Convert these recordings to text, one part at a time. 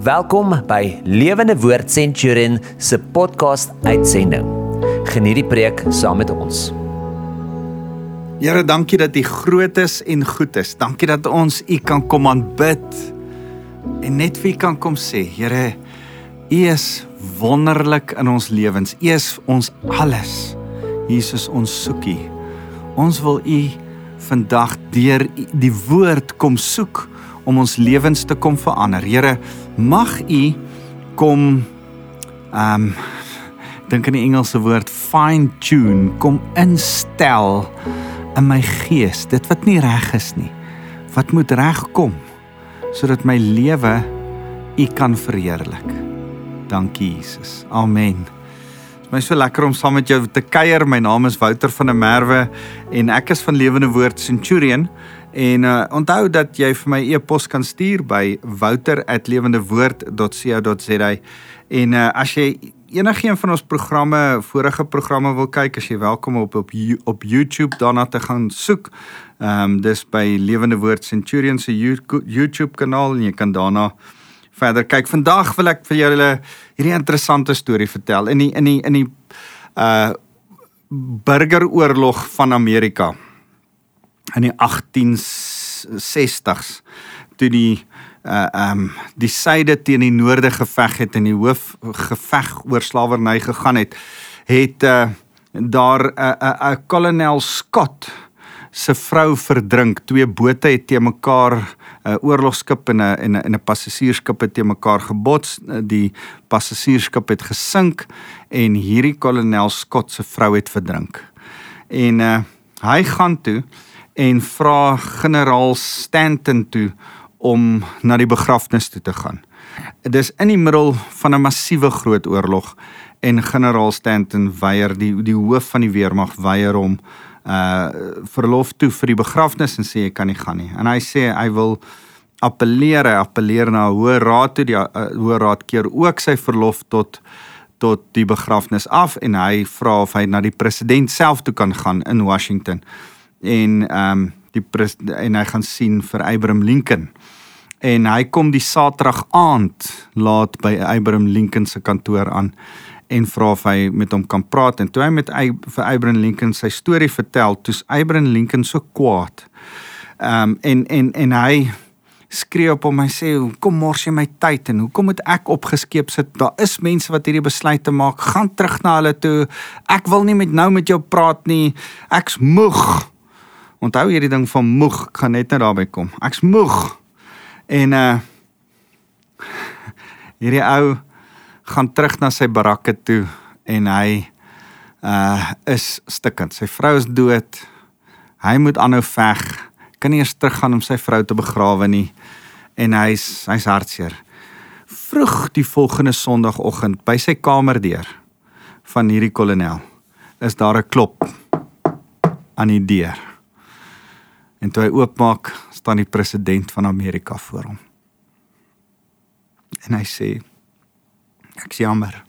Welkom by Lewende Woord Centurion se podcast uitsending. Geniet die preek saam met ons. Here, dankie dat U groot is en goed is. Dankie dat ons U kan kom aanbid en net vir U kan kom sê, Here, U is wonderlik in ons lewens. U is ons alles. Jesus, ons soek U. Ons wil U vandag deur die woord kom soek om ons lewens te kom verander. Here, mag U kom ehm um, dink aan die Engelse woord fine tune, kom instel in my gees dit wat nie reg is nie. Wat moet regkom sodat my lewe U kan verheerlik. Dankie Jesus. Amen. My so lekker om saam met jou te kuier. My naam is Wouter van der Merwe en ek is van Lewende Woord Centurion. En uh, onthou dat jy vir my e-pos kan stuur by wouter@lewendewoord.co.za. En uh, as jy enigiemand van ons programme, vorige programme wil kyk, as jy welkom op op op YouTube daarna te gaan soek. Ehm um, dis by Lewende Woord Centurion se YouTube kanaal en jy kan daarna verder kyk. Vandag wil ek vir julle hierdie interessante storie vertel in die in die in die uh burgeroorlog van Amerika in die 1860s toe die uh um die syde teen die noorde geveg het en die hoof geveg oor slawerny gegaan het het uh daar 'n uh, 'n uh, uh, kolonel Scott se vrou verdrink. Twee bote het te mekaar 'n uh, oorlogskip en 'n en 'n 'n passasiersskip het te mekaar gebots. Die passasiersskip het gesink en hierdie kolonel Scott se vrou het verdrink. En uh hy gaan toe en vra generaal Stanton toe om na die begrafnis toe te gaan. Dit is in die middel van 'n massiewe groot oorlog en generaal Stanton weier die die hoof van die weermag weier hom uh verlof toe vir die begrafnis en sê hy kan nie gaan nie. En hy sê hy wil appeleer, hy appeleer na hoë raad toe, die uh, hoë raad keer ook sy verlof tot tot die begrafnis af en hy vra of hy na die president self toe kan gaan in Washington. En ehm um, die en hy gaan sien vir Abraham Lincoln. En hy kom die Saterdag aand laat by Abraham Lincoln se kantoor aan en vra of hy met hom kan praat en toe hy met vir Abraham Lincoln sy storie vertel, toe's Abraham Lincoln so kwaad. Ehm um, en en en hy skree op hom en sê hoekom mors jy my tyd en hoekom moet ek opgeskeep sit? Daar is mense wat hierdie besluit te maak. Gaan terug na hulle toe. Ek wil nie met nou met jou praat nie. Ek's moeg. Onthou hierdie ding van moeg, ek gaan net nou daarby kom. Ek's moeg. En uh hierdie ou gaan terug na sy barakke toe en hy uh is stikkend. Sy vrou is dood. Hy moet aanhou veg. Kan nie eers teruggaan om sy vrou te begrawe nie. En hy's hy's hartseer. Vroeg die volgende Sondagoggend by sy kamerdeur van hierdie kolonel is daar 'n klop aan die deur. En toe hy oopmaak, staan die president van Amerika voor hom. En hy sê: "Ek jammer.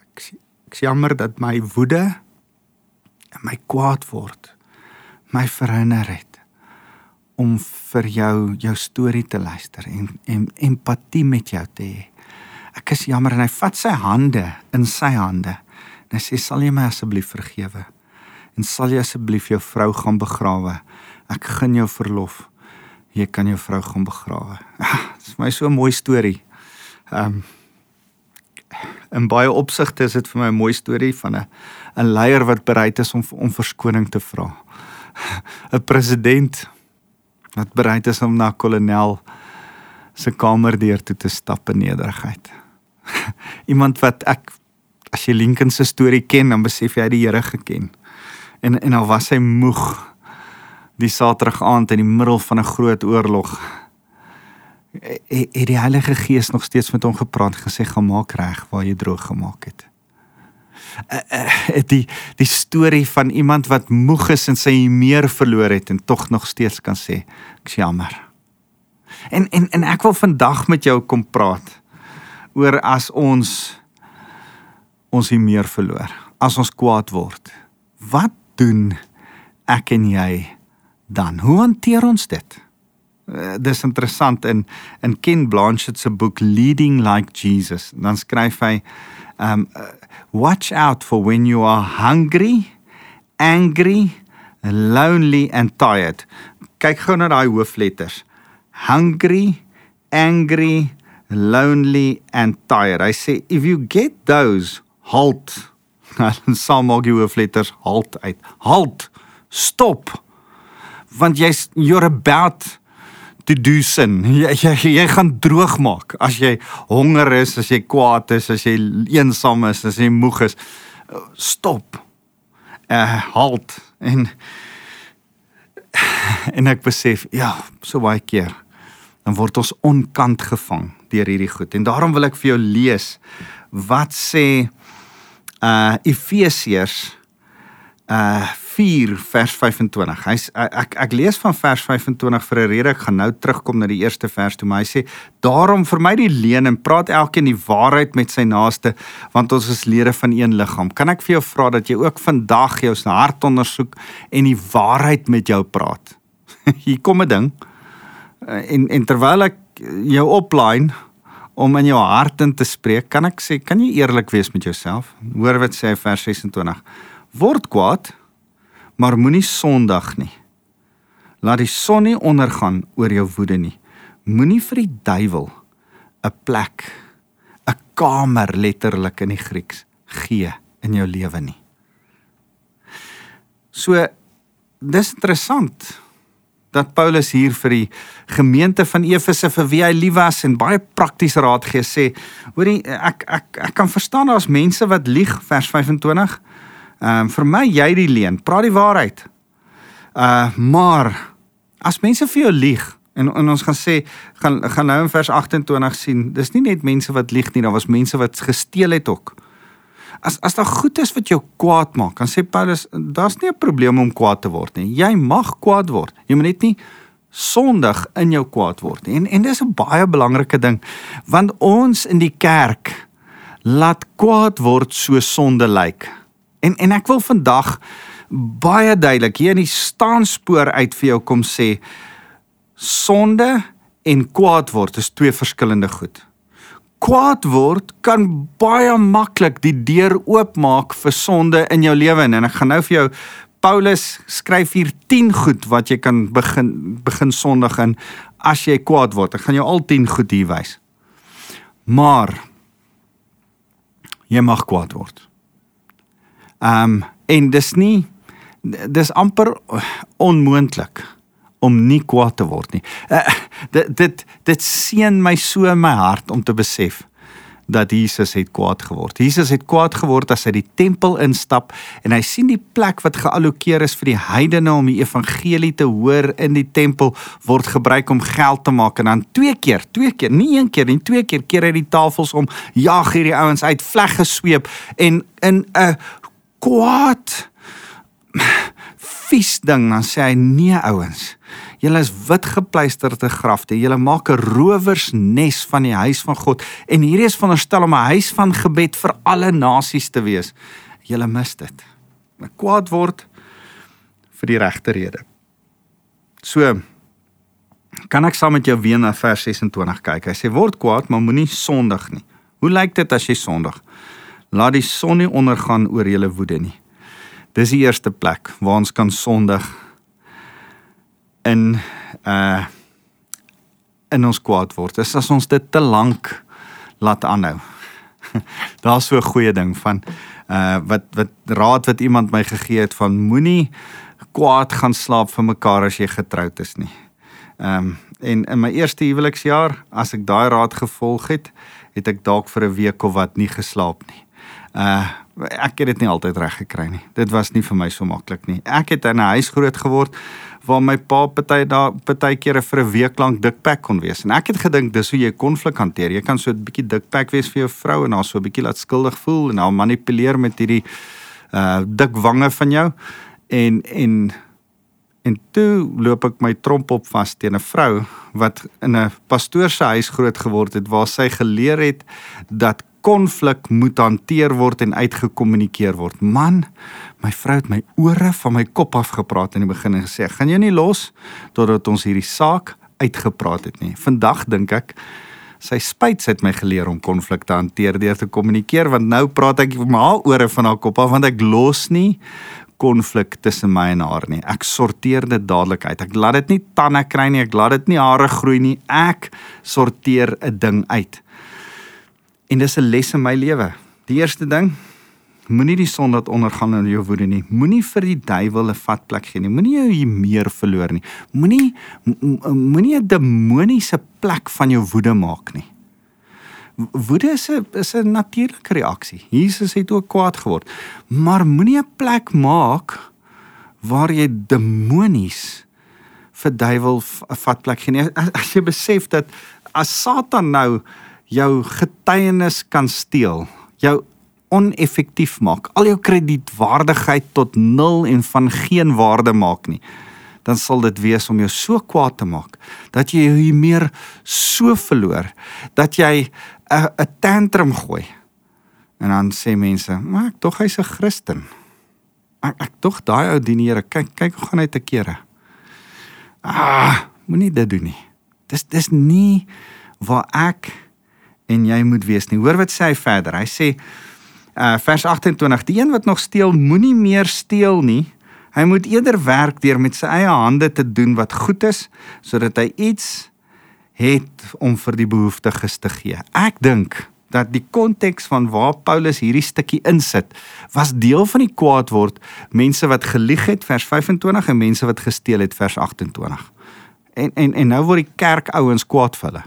Ek ek jammer dat my woede en my kwaad word my verhinder het om vir jou jou storie te luister en en empatie met jou te hê. Ek is jammer en hy vat sy hande in sy hande. En hy sê: "Sal jy my asseblief vergewe? En sal jy asseblief jou vrou gaan begrawe?" Ek gun jou verlof. Jy kan jou vrou gaan begrawe. Ah, dit is my so 'n mooi storie. Ehm um, in baie opsigte is dit vir my 'n mooi storie van 'n 'n leier wat bereid is om om verskoning te vra. 'n President wat bereid is om na kolonel se kamer deur toe te stap in nederigheid. Iemand wat ek as jy Lincoln se storie ken, dan besef jy hy die Here geken. En en al was hy moeg die Saterdag aand in die middel van 'n groot oorlog het die Heilige Gees nog steeds met hom gepraat en gesê gemaak reg waar jy droog gemaak het. Uh, uh, die die storie van iemand wat moeg is en sy meer verloor het en tog nog steeds kan sê ek's jammer. En en en ek wil vandag met jou kom praat oor as ons ons hier meer verloor, as ons kwaad word. Wat doen ek en jy dan hoe hanteer ons dit? Uh, dis interessant in in Ken Blanchett se boek Leading Like Jesus. Dan skryf hy um uh, watch out for when you are hungry, angry, lonely and tired. Kyk gou na daai hoofletters. Hungry, angry, lonely and tired. Hy sê if you get those, halt. Dan sal maak jy hoofletters halt uit. Halt. Stop. Want jy's you're about to do sin. Jy, jy jy gaan droog maak as jy honger is, as jy kwaad is, as jy eensaam is, as jy moeg is. Stop. Uh halt en en ek besef ja, so baie keer dan word ons onkant gevang deur hierdie goed. En daarom wil ek vir jou lees wat sê uh Efesiërs uh 4 vers 25. Hy's ek ek lees van vers 25 vir 'n rede. Ek gaan nou terugkom na die eerste vers toe, maar hy sê: "Daarom vermy die leuen en praat elkeen die waarheid met sy naaste, want ons is lede van een liggaam." Kan ek vir jou vra dat jy ook vandag jou hart ondersoek en die waarheid met jou praat? Hier kom 'n ding. En en terwyl ek jou opline om in jou hart in te spreek, kan ek sê, kan jy eerlik wees met jouself? Hoor wat sê vers 26. Word kwaad maar moenie sondig nie. Laat die son nie ondergaan oor jou woede nie. Moenie vir die duiwel 'n plek, 'n kamer letterlik in die Grieks gee in jou lewe nie. So dis interessant dat Paulus hier vir die gemeente van Efese vir wie hy lief was en baie praktiese raad gee sê, hoorie ek ek ek kan verstaan daar's mense wat lieg vers 25 Ehm um, vir my jy die leen, praat die waarheid. Uh maar as mense vir jou lieg en, en ons gaan sê gaan gaan nou in vers 28 sien, dis nie net mense wat lieg nie, daar was mense wat gesteel het ook. As as daar goed is wat jou kwaad maak, dan sê Paulus, daar's nie 'n probleem om kwaad te word nie. Jy mag kwaad word. Jy moet net nie sondig in jou kwaad word nie. En en dis 'n baie belangrike ding want ons in die kerk laat kwaad word so sonde lyk. Like. En en ek wil vandag baie duidelik hier in die staanspoor uit vir jou kom sê sonde en kwaad word is twee verskillende goed. Kwaad word kan baie maklik die deur oopmaak vir sonde in jou lewe en ek gaan nou vir jou Paulus skryf hier 10 goed wat jy kan begin begin sondig in as jy kwaad word. Ek gaan jou al 10 goed hier wys. Maar jy mag kwaad word. Ehm um, en dis nie dis amper onmoontlik om nie kwaad te word nie. Uh, dit dit dit seën my so in my hart om te besef dat Jesus het kwaad geword. Jesus het kwaad geword as hy die tempel instap en hy sien die plek wat geallokeer is vir die heidene om die evangelie te hoor in die tempel word gebruik om geld te maak en dan twee keer, twee keer, nie een keer nie, twee keer keer hy die tafels om, jaag hierdie ouens uit, vleg gesweep en in 'n kwaad vies ding dan sê hy nee ouens julle is wit gepleisterde grafte. Julle maak 'n rowersnes van die huis van God. En hierdie is veronderstel om 'n huis van gebed vir alle nasies te wees. Julle mis dit. Kwaad word vir die regte rede. So kan ek saam met jou weer na vers 26 kyk? Hy sê word kwaad maar moenie sondig nie. Hoe lyk dit as jy sondig? Laat die son nie ondergaan oor julle woede nie. Dis die eerste plek waar ons kan sondig in uh in ons kwaad word. Dis as ons dit te lank laat aanhou. Daar's so 'n goeie ding van uh wat wat raad wat iemand my gegee het van moenie kwaad gaan slaap vir mekaar as jy getroud is nie. Ehm um, en in my eerste huweliksjaar as ek daai raad gevolg het, het ek dalk vir 'n week of wat nie geslaap nie. Uh ek het dit nie altyd reg gekry nie. Dit was nie vir my so maklik nie. Ek het in 'n huis groot geword waar my pa party daar partykeere vir 'n week lank dikpak kon wees. En ek het gedink dis hoe jy konflik hanteer. Jy kan so 'n bietjie dikpak wees vir jou vrou en haar so 'n bietjie laat skuldig voel en haar manipuleer met hierdie uh dik wange van jou. En en en toe loop ek my tromp op vas teen 'n vrou wat in 'n pastoor se huis groot geword het waar sy geleer het dat konflik moet hanteer word en uitgekommunikeer word. Man, my vrou het my ore van my kop af gepraat in die begin en gesê, "Gaan jy nie los totdat ons hierdie saak uitgepraat het nie. Vandag dink ek sy spyt het my geleer om konflik te hanteer deur te kommunikeer want nou praat ek met haar ore van haar kop af want ek los nie konflik tussen my en haar nie. Ek sorteer dit dadelik uit. Ek laat dit nie tande kry nie, ek laat dit nie hare groei nie. Ek sorteer 'n ding uit. En dis 'n les in my lewe. Die eerste ding, moenie die son laat ondergaan in jou woede nie. Moenie vir die duiwel 'n vatplek gee nie. Moenie jou hier meer verloor nie. Moenie moenie 'n demoniese plek van jou woede maak nie. Woede is 'n is 'n natuurlike reaksie. Jesus het ook kwaad geword. Maar moenie 'n plek maak waar jy demonies vir duiwel 'n vatplek gee nie. As jy besef dat as Satan nou jou getuienis kan steel, jou oneffektief maak, al jou kredietwaardigheid tot nul en van geen waarde maak nie dan sal dit wees om jou so kwaad te maak dat jy hier meer so verloor dat jy 'n 'n tantrum gooi. En dan sê mense, "Maar ek tog hy's 'n Christen." Ek ek tog daai ou dien Here. Kyk, kyk hoe gaan hy te kere. Ah, moenie dit doen nie. Dis dis nie waar ek en jy moet wees nie. Hoor wat sê hy verder. Hy sê uh vers 28: "Die een wat nog steel, moenie meer steel nie." Hy moet eerder werk deur met sy eie hande te doen wat goed is sodat hy iets het om vir die behoeftiges te gee. Ek dink dat die konteks van waar Paulus hierdie stukkie insit was deel van die kwaad word mense wat gelieg het vers 25 en mense wat gesteel het vers 28. En en en nou word die kerk ouens kwaad vir hulle.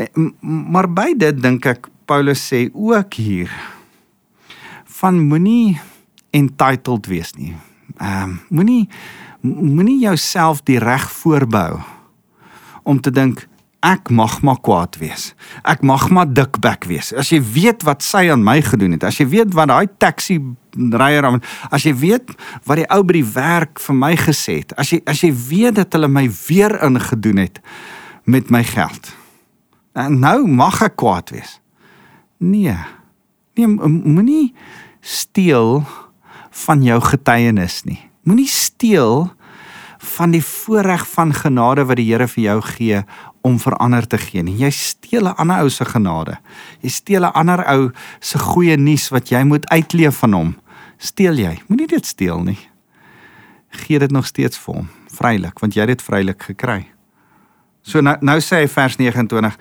En, maar by dit dink ek Paulus sê ook hier van moenie entitled wees nie. Ehm um, moenie moenie jouself die reg voorbou om te dink ek mag maar kwaad wees. Ek mag maar dikbek wees. As jy weet wat sy aan my gedoen het, as jy weet wat daai taxi ryer aan as jy weet wat die ou by die werk vir my gesê het, as jy as jy weet dat hulle my weer ingedoen het met my geld. En nou mag ek kwaad wees. Nee. Nee, moenie steel van jou getuienis nie. Moenie steel van die voorreg van genade wat die Here vir jou gee om verander te gee nie. Jy steel 'n ander ou se genade. Jy steel 'n ander ou se goeie nuus wat jy moet uitleef van hom. Steel jy? Moenie dit steel nie. Gee dit nog steeds vir hom, vrylik, want jy het dit vrylik gekry. So nou nou sê hy vers 29: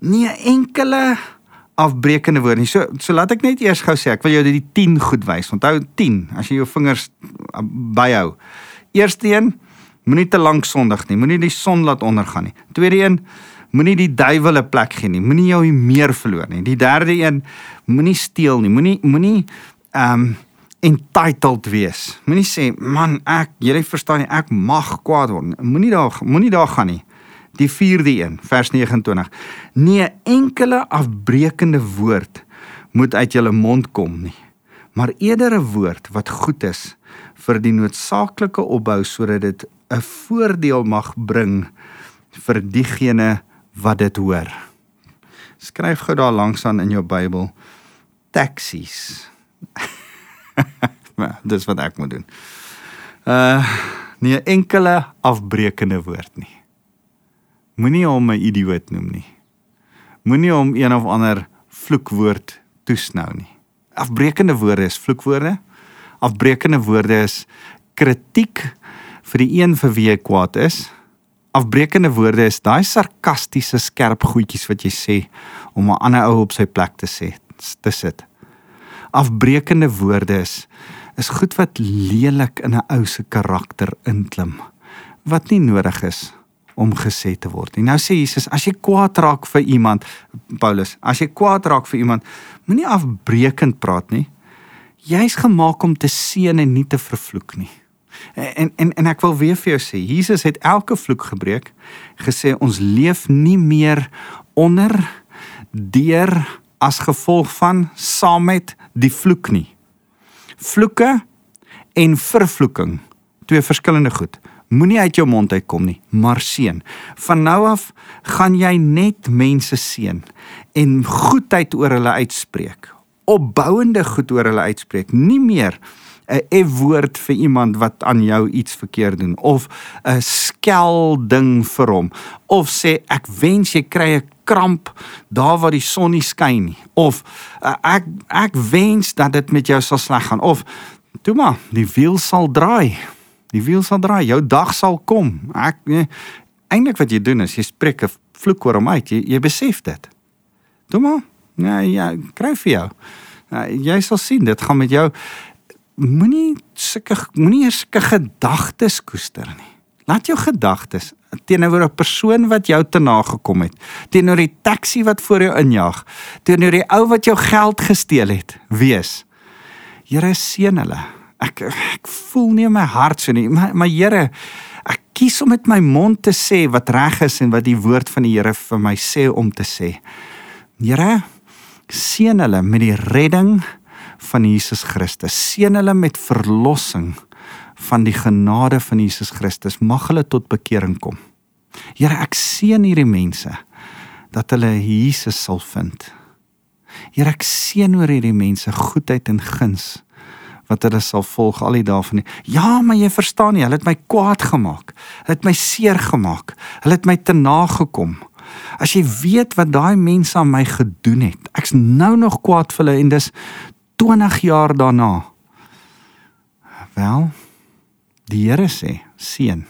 Nee enkele afbreekende woord nie. So so laat ek net eers gou sê, ek wil jou die 10 goed wys. Onthou 10 as jy jou vingers byhou. Eerste een, Moenie te lank sondig nie. Moenie die son laat ondergaan nie. Tweede een, moenie die duiwel 'n plek gee nie. Moenie jou meer verloor nie. Die derde een, moenie steel nie. Moenie moenie ehm um, entitled wees. Moenie sê, "Man, ek, jy verstaan nie, ek mag kwaad word." Moenie daar moenie daar gaan nie. Die vierde een, vers 29. Nee, enkele afbreekende woord moet uit julle mond kom nie, maar eerder 'n woord wat goed is vir die noodsaaklike opbou sodat dit 'n voordeel mag bring vir diegene wat dit hoor. Skryf gou daar langs aan in jou Bybel taxies. Maar dis wat ek moet doen. Uh nie 'n enkele afbreekende woord nie. Moenie hom 'n idioot noem nie. Moenie hom een of ander vloekwoord toesnou nie. Afbreekende woorde is vloekwoorde. Afbreekende woorde is kritiek vir die een vir wie jy kwaad is. Afbreekende woorde is daai sarkastiese skerp goedjies wat jy sê om 'n ander ou op sy plek te sê, te sit. Afbreekende woorde is is goed wat lelik in 'n ou se karakter inklim wat nie nodig is om gesê te word nie. Nou sê Jesus, as jy kwaad raak vir iemand, Paulus, as jy kwaad raak vir iemand, moenie afbreekend praat nie. Jy's gemaak om te seën en nie te vervloek nie. En en en ek wil weer vir jou sê, Jesus het elke vloek gebreek, gesê ons leef nie meer onder deur as gevolg van saam met die vloek nie. Vloeke en vervloeking, twee verskillende goed. Moenie uit jou mond uitkom nie, maar seën. Van nou af gaan jy net mense seën en goedheid oor hulle uitspreek. Opbouende goed oor hulle uitspreek, nie meer 'n F-woord vir iemand wat aan jou iets verkeerd doen of 'n skel ding vir hom of sê ek wens jy kry 'n kramp daar waar die son nie skyn nie of ek ek wens dat dit met jou sal sleg gaan of toe maar die wiel sal draai die wiel sal draai jou dag sal kom. Ek nee, eintlik wat jy doen is jy spreek 'n vloek oor hom uit jy jy besef dit. Toe maar ja ja kry vir jou. Uh, jy sal sien dit gaan met jou. Moenie sulke moenie sulke gedagtes koester nie. Laat jou gedagtes teenoor 'n persoon wat jou te nagekom het, teenoor die taxi wat voor jou injag, teenoor die ou wat jou geld gesteel het, wees. Here seën hulle. Ek ek voel nie in my hart so nie, maar maar Here, ek kies om met my mond te sê wat reg is en wat die woord van die Here vir my sê om te sê. Here, seën hulle met die redding van Jesus Christus. Seën hulle met verlossing van die genade van Jesus Christus mag hulle tot bekering kom. Here, ek seën hierdie mense dat hulle Jesus sal vind. Here, ek seën oor hierdie mense goedheid en guns wat hulle sal volg al die dae van die Ja, maar jy verstaan nie, hulle het my kwaad gemaak. Hulle het my seer gemaak. Hulle het my te nagekom. As jy weet wat daai mense aan my gedoen het. Ek's nou nog kwaad vir hulle en dis 20 jaar daarna. Wel, Die Here sê: "Seun,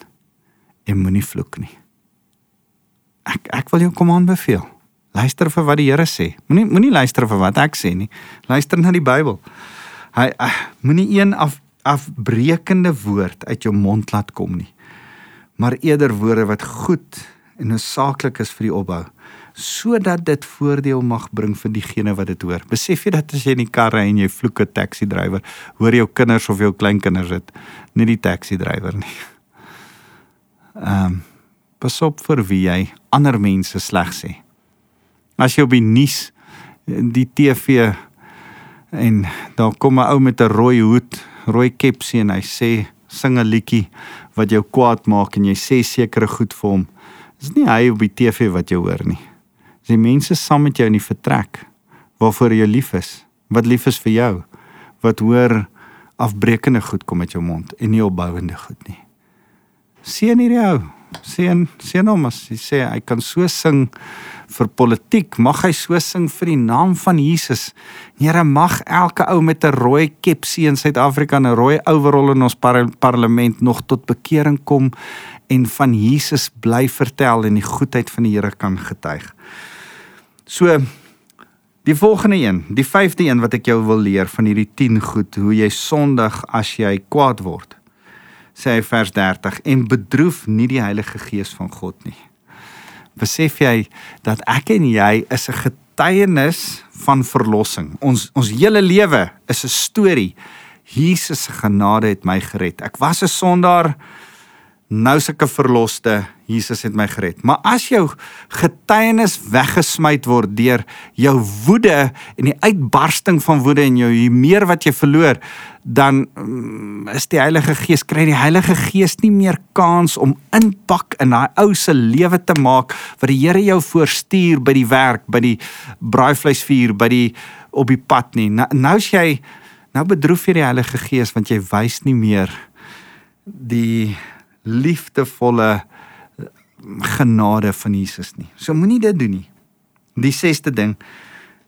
en moenie vloek nie." Ek ek wil jou kom aanbeveel. Luister vir wat die Here sê. Moenie moenie luister vir wat ek sê nie. Luister na die Bybel. Hy uh, moenie een af afbreekende woord uit jou mond laat kom nie. Maar eerder woorde wat goed en noodsaaklik is vir die opbou sodat dit voordeel mag bring vir diegene wat dit hoor. Besef jy dat as jy in die kar ry en jy vloek 'n taxi drywer, hoor jou kinders of jou kleinkinders dit, nie die taxi drywer nie. Ehm um, pas op vir wie jy ander mense sleg sê. As jy op die nuus die TV en daar kom 'n ou met 'n rooi hoed, rooi kepsie en hy sê sing 'n liedjie wat jou kwaad maak en jy sê sekere goed vir hom. Dis nie hy op die TV wat jy hoor nie. As die mense saam met jou in die vertrek waarvoor jy lief is, wat lief is vir jou, wat hoor afbreekende goed kom uit jou mond en nie opbouende goed nie. Seën hierdie ou. Seën seën hom as hy sê hy kan so sing vir politiek, mag hy so sing vir die naam van Jesus. Here mag elke ou met 'n rooi kepsie in Suid-Afrika en 'n rooi overall in ons par parlement nog tot bekering kom en van Jesus bly vertel en die goedheid van die Here kan getuig. So die volgende een, die vyfde een wat ek jou wil leer van hierdie 10 goed hoe jy sondig as jy kwaad word. Sê hy vers 30 en bedroef nie die Heilige Gees van God nie. Besef jy dat ek en jy is 'n getuienis van verlossing. Ons ons hele lewe is 'n storie. Jesus se genade het my gered. Ek was 'n sondaar, nou sulke verloste Jesus het my gered. Maar as jou getuienis weggesmy word deur jou woede en die uitbarsting van woede en jou hier meer wat jy verloor, dan um, is die Heilige Gees kry die Heilige Gees nie meer kans om inpak in daai ou se lewe te maak wat die Here jou voorstuur by die werk, by die braaivleisvuur, by die op die pad nie. Nou nou's jy nou bedroef jy die Heilige Gees want jy wys nie meer die liefdevolle genade van Jesus nie. So moenie dit doen nie. Die sesde ding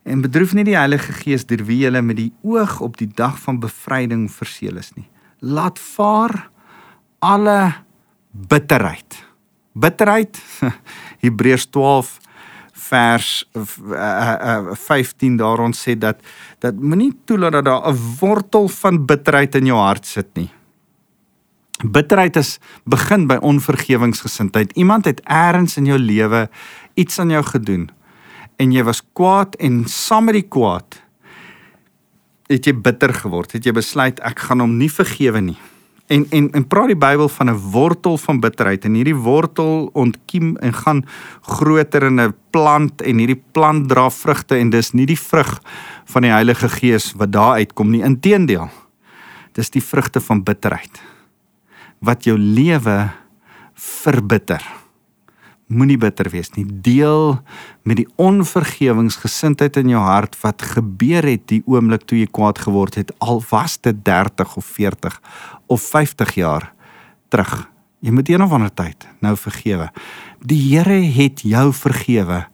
en bedroef nie die Heilige Gees deur wie jy met die oog op die dag van bevryding verseël is nie. Laat vaar alle bitterheid. Bitterheid Hebreërs 12 vers uh, uh, uh, 15 daar ons sê dat dat moenie toelaat dat daar 'n wortel van bitterheid in jou hart sit nie. Bitterheid is begin by onvergewingsgesindheid. Iemand het eers in jou lewe iets aan jou gedoen en jy was kwaad en saam met die kwaad het jy bitter geword. Het jy besluit ek gaan hom nie vergewe nie. En en en praat die Bybel van 'n wortel van bitterheid en hierdie wortel ontkiem en gaan groter in 'n plant en hierdie plant dra vrugte en dis nie die vrug van die Heilige Gees wat daar uitkom nie. Inteendeel. Dis die vrugte van bitterheid wat jou lewe verbitter. Moenie bitter wees nie. Deel met die onvergewingsgesindheid in jou hart wat gebeur het die oomblik toe jy kwaad geword het, al was dit 30 of 40 of 50 jaar terug. Jy moet een of ander tyd nou vergewe. Die Here het jou vergewe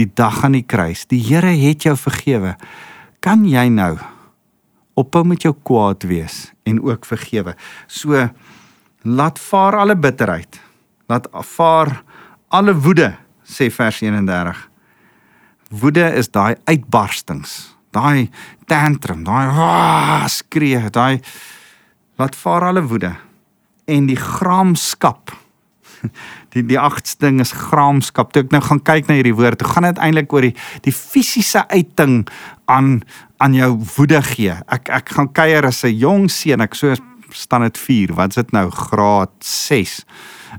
die dag aan die kruis. Die Here het jou vergewe. Kan jy nou ophou met jou kwaad wees en ook vergewe? So laat vaar alle bitterheid. Laat vaar alle woede, sê vers 31. Woede is daai uitbarstings, daai tantrum, daai skree, daai laat vaar alle woede en die gramskap. Die die agste ding is gramskap. Toe ek nou gaan kyk na hierdie woord, hoe gaan dit eintlik oor die die fisiese uiting aan aan jou woede gee. Ek ek gaan kuier as 'n jong seun, ek so staan dit 4, wat is dit nou graad 6.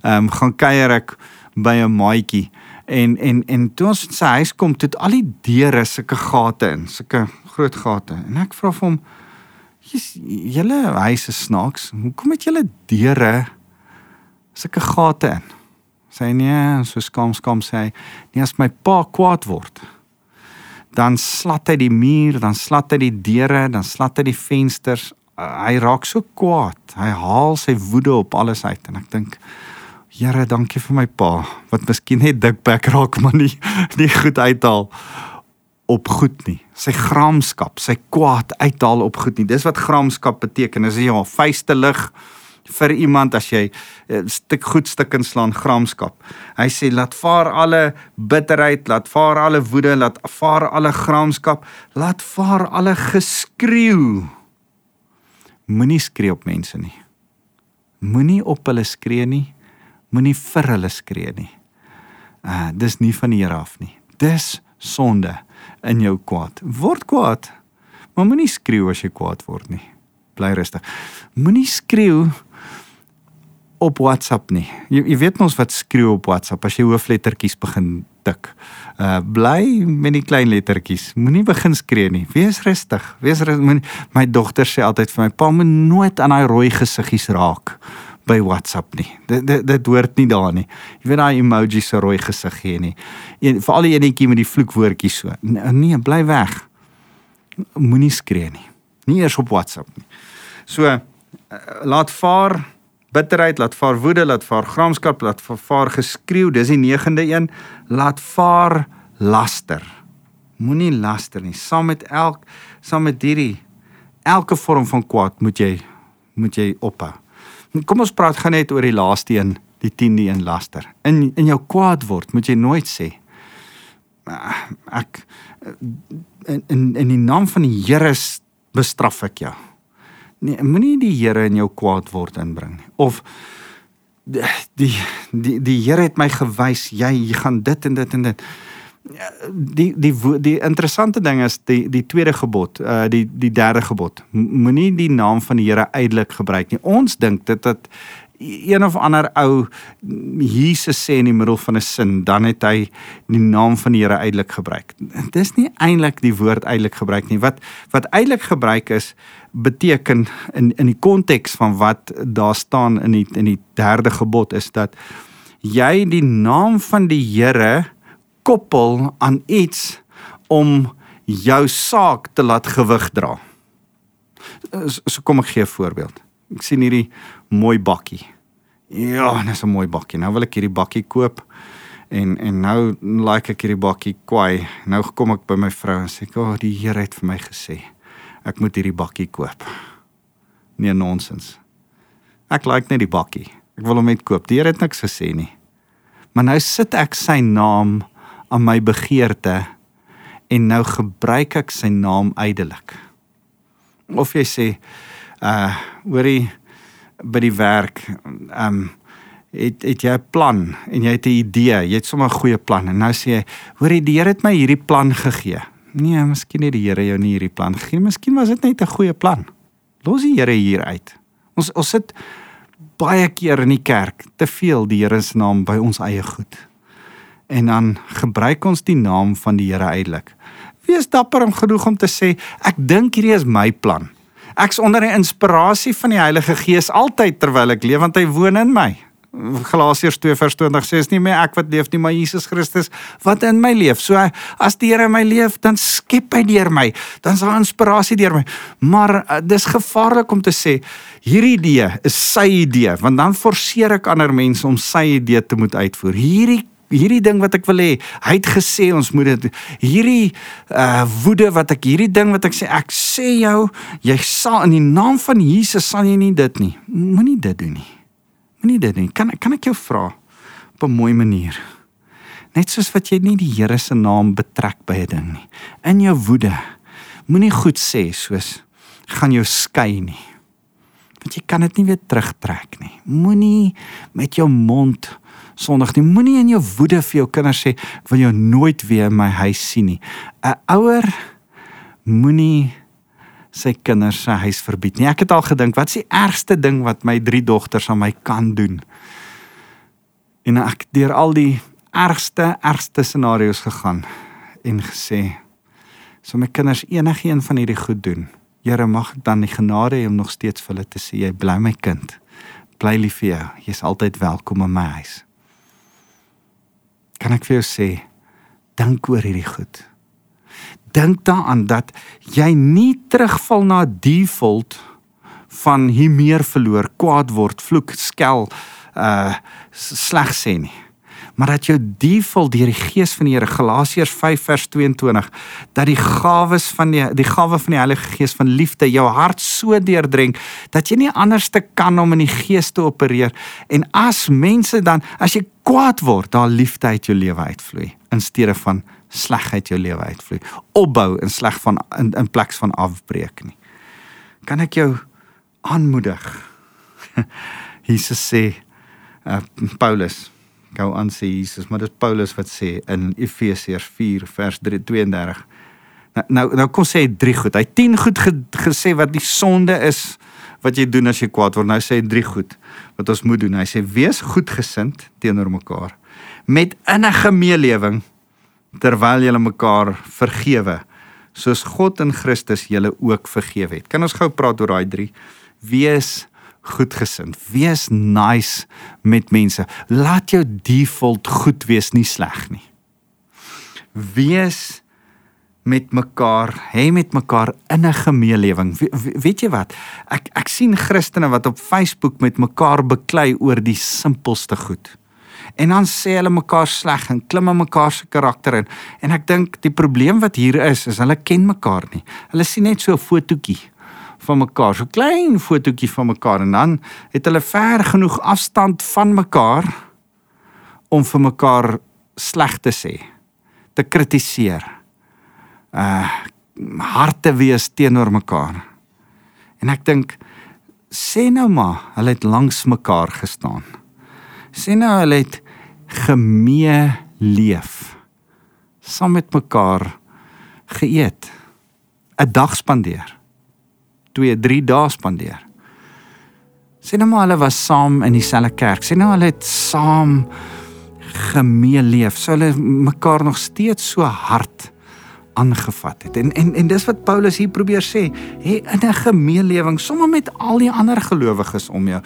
Ehm um, gaan kuier ek by 'n maatjie en en en toe ons in sy huis kom, het al die deure sulke gate in, sulke groot gate. En ek vra vir hom: "Julle huis is snaaks. Hoekom het julle deure sulke gate in?" Sy nee, so skam skam sê hy: "Nee, as my pa kwaad word, dan slat hy die muur, dan slat hy die deure, dan slat hy die vensters. Hy raak so kwaad. Hy haal sy woede op alles uit." En ek dink Here, dankie vir my pa wat miskien net dik bek raak maar nie nie goed uithaal op goed nie. Sy gramskap, sy kwaad uithaal op goed nie. Dis wat gramskap beteken. Is jy ja, vuiste lig vir iemand as jy 'n eh, stuk goed stuk inslaan gramskap. Hy sê laat vaar alle bitterheid, laat vaar alle woede, laat vaar alle gramskap, laat vaar alle geskreeu. Moenie skree op mense nie. Moenie op hulle skree nie moenie vir hulle skree nie. Uh dis nie van die Here af nie. Dis sonde in jou kwaad. Word kwaad. Maar moenie skreeu as jy kwaad word nie. Bly rustig. Moenie skreeu op WhatsApp nie. Jy, jy weet mos wat skreeu op WhatsApp as jy hooflettertjies begin tik. Uh bly met die klein lettertjies. Moenie begin skree nie. Wees rustig. Wees rustig. My dogter sê altyd vir my: "Pa, moet nooit aan daai rooi gesiggies raak." By WhatsApp nie. Dit dit dit hoort nie daar nie. Jy weet daai emoji se rooi gesig gee nie. Een veral die enetjie met die vloekwoordjie so. Nee, bly weg. Moenie skree nie. Nie eers op WhatsApp nie. So uh, laat vaar bitterheid, laat vaar woede, laat vaar gramskap, laat vaar geskreeu. Dis die 9de een. Laat vaar laster. Moenie laster nie. Saam met elk saam met hierdie elke vorm van kwaad moet jy moet jy ophou. Kom ons praat gou net oor die laaste een, die 10de een laster. In in jou kwaad word, moet jy nooit sê ek in in in die naam van die Here bestraf ek jou. Nee, moenie die Here in jou kwaad word inbring nie. Of die die die, die Here het my gewys jy, jy gaan dit en dit en dit die die die interessante ding is die die tweede gebod, uh die die derde gebod. Moenie die naam van die Here uitelik gebruik nie. Ons dink dit dat een of ander ou Jesus sê in die middel van 'n sin, dan het hy die naam van die Here uitelik gebruik. Dis nie eintlik die woord uitelik gebruik nie. Wat wat uitelik gebruik is beteken in in die konteks van wat daar staan in die in die derde gebod is dat jy die naam van die Here koppel aan iets om jou saak te laat gewig dra. So kom ek gee 'n voorbeeld. Ek sien hierdie mooi bakkie. Ja, dis 'n mooi bakkie. Nou wil ek hierdie bakkie koop en en nou like ek hierdie bakkie kwai. Nou kom ek by my vrou en sê, "O, oh, die Here het vir my gesê ek moet hierdie bakkie koop." Nee, nonsens. Ek like net die bakkie. Ek wil hom net koop. Die Here het niks gesê nie. Maar nou sit ek sy naam aan my begeerte en nou gebruik ek sy naam uitelik. Of jy sê uh hoorie by die werk um het het jy 'n plan en jy het 'n idee, jy het sommer 'n goeie plan en nou sê jy hoorie die Here het my hierdie plan gegee. Nee, miskien het die Here jou nie hierdie plan gegee, miskien was dit net 'n goeie plan. Los die Here hier uit. Ons ons sit baie keer in die kerk te veel die Here se naam by ons eie goed en dan gebruik ons die naam van die Here uitelik. Wees dapper om genoeg om te sê ek dink hierdie is my plan. Ek's onder die inspirasie van die Heilige Gees altyd terwyl ek leef want hy woon in my. Galasiërs 2:20 sê is nie meer ek wat leef nie, maar Jesus Christus wat in my leef. So as die Here in my leef, dan skep hy deur my. Dan is daar inspirasie deur my. Maar uh, dis gevaarlik om te sê hierdie idee is sy idee, want dan forceer ek ander mense om sy idee te moet uitvoer. Hierdie hierdie ding wat ek wil hê. Hy het gesê ons moet dit hierdie uh woede wat ek hierdie ding wat ek sê ek sê jou jy sal in die naam van Jesus sal jy nie dit nie. Moenie dit doen nie. Moenie dit nie. Kan kan ek jou vra op 'n mooi manier? Net soos wat jy nie die Here se naam betrek by 'n ding nie. In jou woede moenie goed sê soos gaan jou skei nie. Want jy kan dit nie weer terugtrek nie. Moenie met jou mond Sondag nie. Moenie in jou woede vir jou kinders sê ek wil jou nooit weer in my huis sien nie. 'n Ouer moenie sy kinders sy huis verbied nie. Ek het al gedink, wat is die ergste ding wat my drie dogters aan my kan doen? En ek deur al die ergste ergste scenario's gegaan en gesê so my kinders enigiets van hierdie goed doen. Here mag ek dan die genade hê om nog steeds vir hulle te sê jy bly my kind. Bly lief vir jou. Jy's altyd welkom in my huis kan ek vir jou sê dink oor hierdie goed. Dink daaraan dat jy nie terugval na default van hier meer verloor, kwaad word, vloek, skel, uh sleg sê nie maar dat jou default deur die gees van die Here Galasiërs 5 vers 22 dat die gawes van die die gawe van die Heilige Gees van liefde jou hart so deurdrink dat jy nie anders te kan om in die gees te opereer. En as mense dan as jy kwaad word daar liefde uit jou lewe uitvloei in steede van slegheid jou lewe uitvloei. Opbou in sleg van in, in plek van afbreek nie. Kan ek jou aanmoedig? Jesus sê uh, Paulus gou aan sê Jesus, maar dit is Paulus wat sê in Efesiërs 4 vers 32. Nou nou, nou kom sê hy drie goed. Hy 10 goed ge, gesê wat die sonde is wat jy doen as jy kwaad word. Nou sê hy drie goed wat ons moet doen. Hy sê wees goedgesind teenoor mekaar met innige meelewing terwyl julle mekaar vergewe soos God in Christus julle ook vergewe het. Kan ons gou praat oor daai drie? Wees goedgesind. Wees nice met mense. Laat jou default goed wees, nie sleg nie. Wees met mekaar, hê met mekaar in 'n gemeelewing. We, we, weet jy wat? Ek ek sien Christene wat op Facebook met mekaar beklei oor die simpelste goed. En dan sê hulle mekaar sleg en klim in mekaar se karakter in. En ek dink die probleem wat hier is, is hulle ken mekaar nie. Hulle sien net so 'n fotootjie van mekaar, so klein fotootjie van mekaar en dan het hulle ver genoeg afstand van mekaar om vir mekaar sleg te sê, te kritiseer. Uh harte wees teenoor mekaar. En ek dink sê nou maar, hulle het langs mekaar gestaan. Sê nou hulle het gemee leef. Saam met mekaar geëet. 'n Dag spandeer. 2, 3 dae spandeer. Sê nou maar hulle was saam in dieselfde kerk. Sê nou hulle het saam gemeen leef. Sou hulle mekaar nog steeds so hard aangevat het. En en en dis wat Paulus hier probeer sê, hê in 'n gemeenlewing sommer met al die ander gelowiges om jou.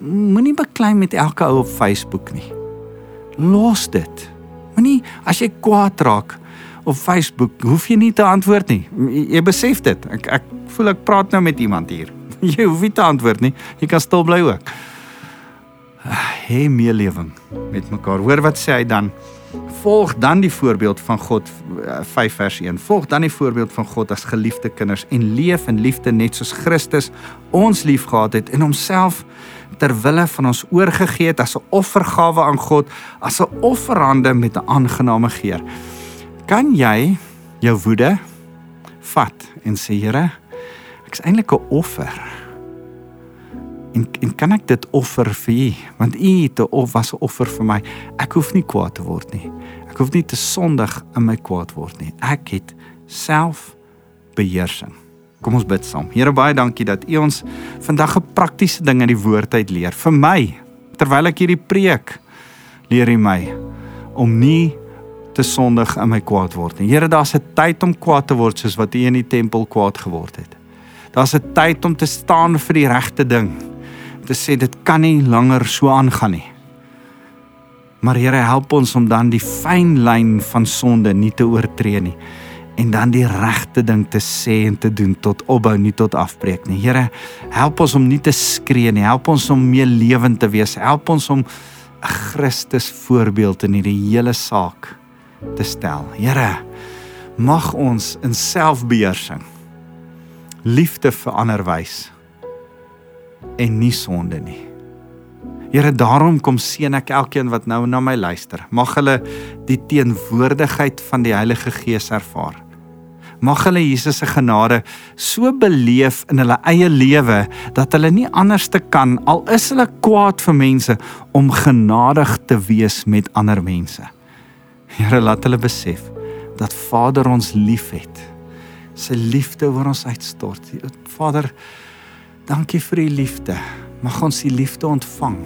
Moenie beklei met elke ou op Facebook nie. Los dit. Moenie as jy kwaad raak op Facebook, hoef jy nie te antwoord nie. Jy besef dit. Ek ek voel ek praat nou met iemand hier. Jy hoef nie te antwoord nie. Jy kan stil bly ook. Hê meelewing met mekaar. Hoor wat sê hy dan? Volg dan die voorbeeld van God 5 eh, vers 1. Volg dan die voorbeeld van God as geliefde kinders en leef in liefde net soos Christus ons liefgehad het en homself ter wille van ons oorgegee het as 'n offergawe aan God, as 'n offerande met 'n aangename geur. Kan jy jou woede vat en sê Here, ek's eintlik 'n offer. En en kan ek dit offer vir U? Want U het 'n of was 'n offer vir my. Ek hoef nie kwaad te word nie. Ek hoef nie te sondig in my kwaad word nie. Ek het self beheersing. Kom ons bid saam. Here baie dankie dat U ons vandag 'n praktiese ding uit die woord uit leer. Vir my terwyl ek hierdie preek leer U my om nie te sondig in my kwaad word nie. Here, daar's 'n tyd om kwaad te word soos wat U in die tempel kwaad geword het. Daar's 'n tyd om te staan vir die regte ding. Om te sê dit kan nie langer so aangaan nie. Maar Here, help ons om dan die fyn lyn van sonde nie te oortree nie en dan die regte ding te sê en te doen tot opbou nie tot afbreek nie. Here, help ons om nie te skree nie. Help ons om meer lewend te wees. Help ons om 'n Christus voorbeeld in hierdie hele saak te stel. Here, mag ons in selfbeheersing liefde vir ander wys en nie sonde nie. Here, daarom kom seën ek elkeen wat nou na my luister. Mag hulle die teenwoordigheid van die Heilige Gees ervaar. Mag hulle Jesus se genade so beleef in hulle eie lewe dat hulle nie anders te kan al is hulle kwaad vir mense om genadig te wees met ander mense. Here, laat hulle besef dat Vader ons liefhet. Sy liefde oor ons uitstort. Vader, dankie vir u liefde. Mag ons u liefde ontvang.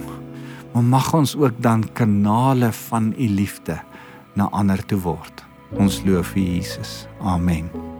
Maar mag ons ook dan kanale van u liefde na ander toe word. Ons loof U Jesus. Amen.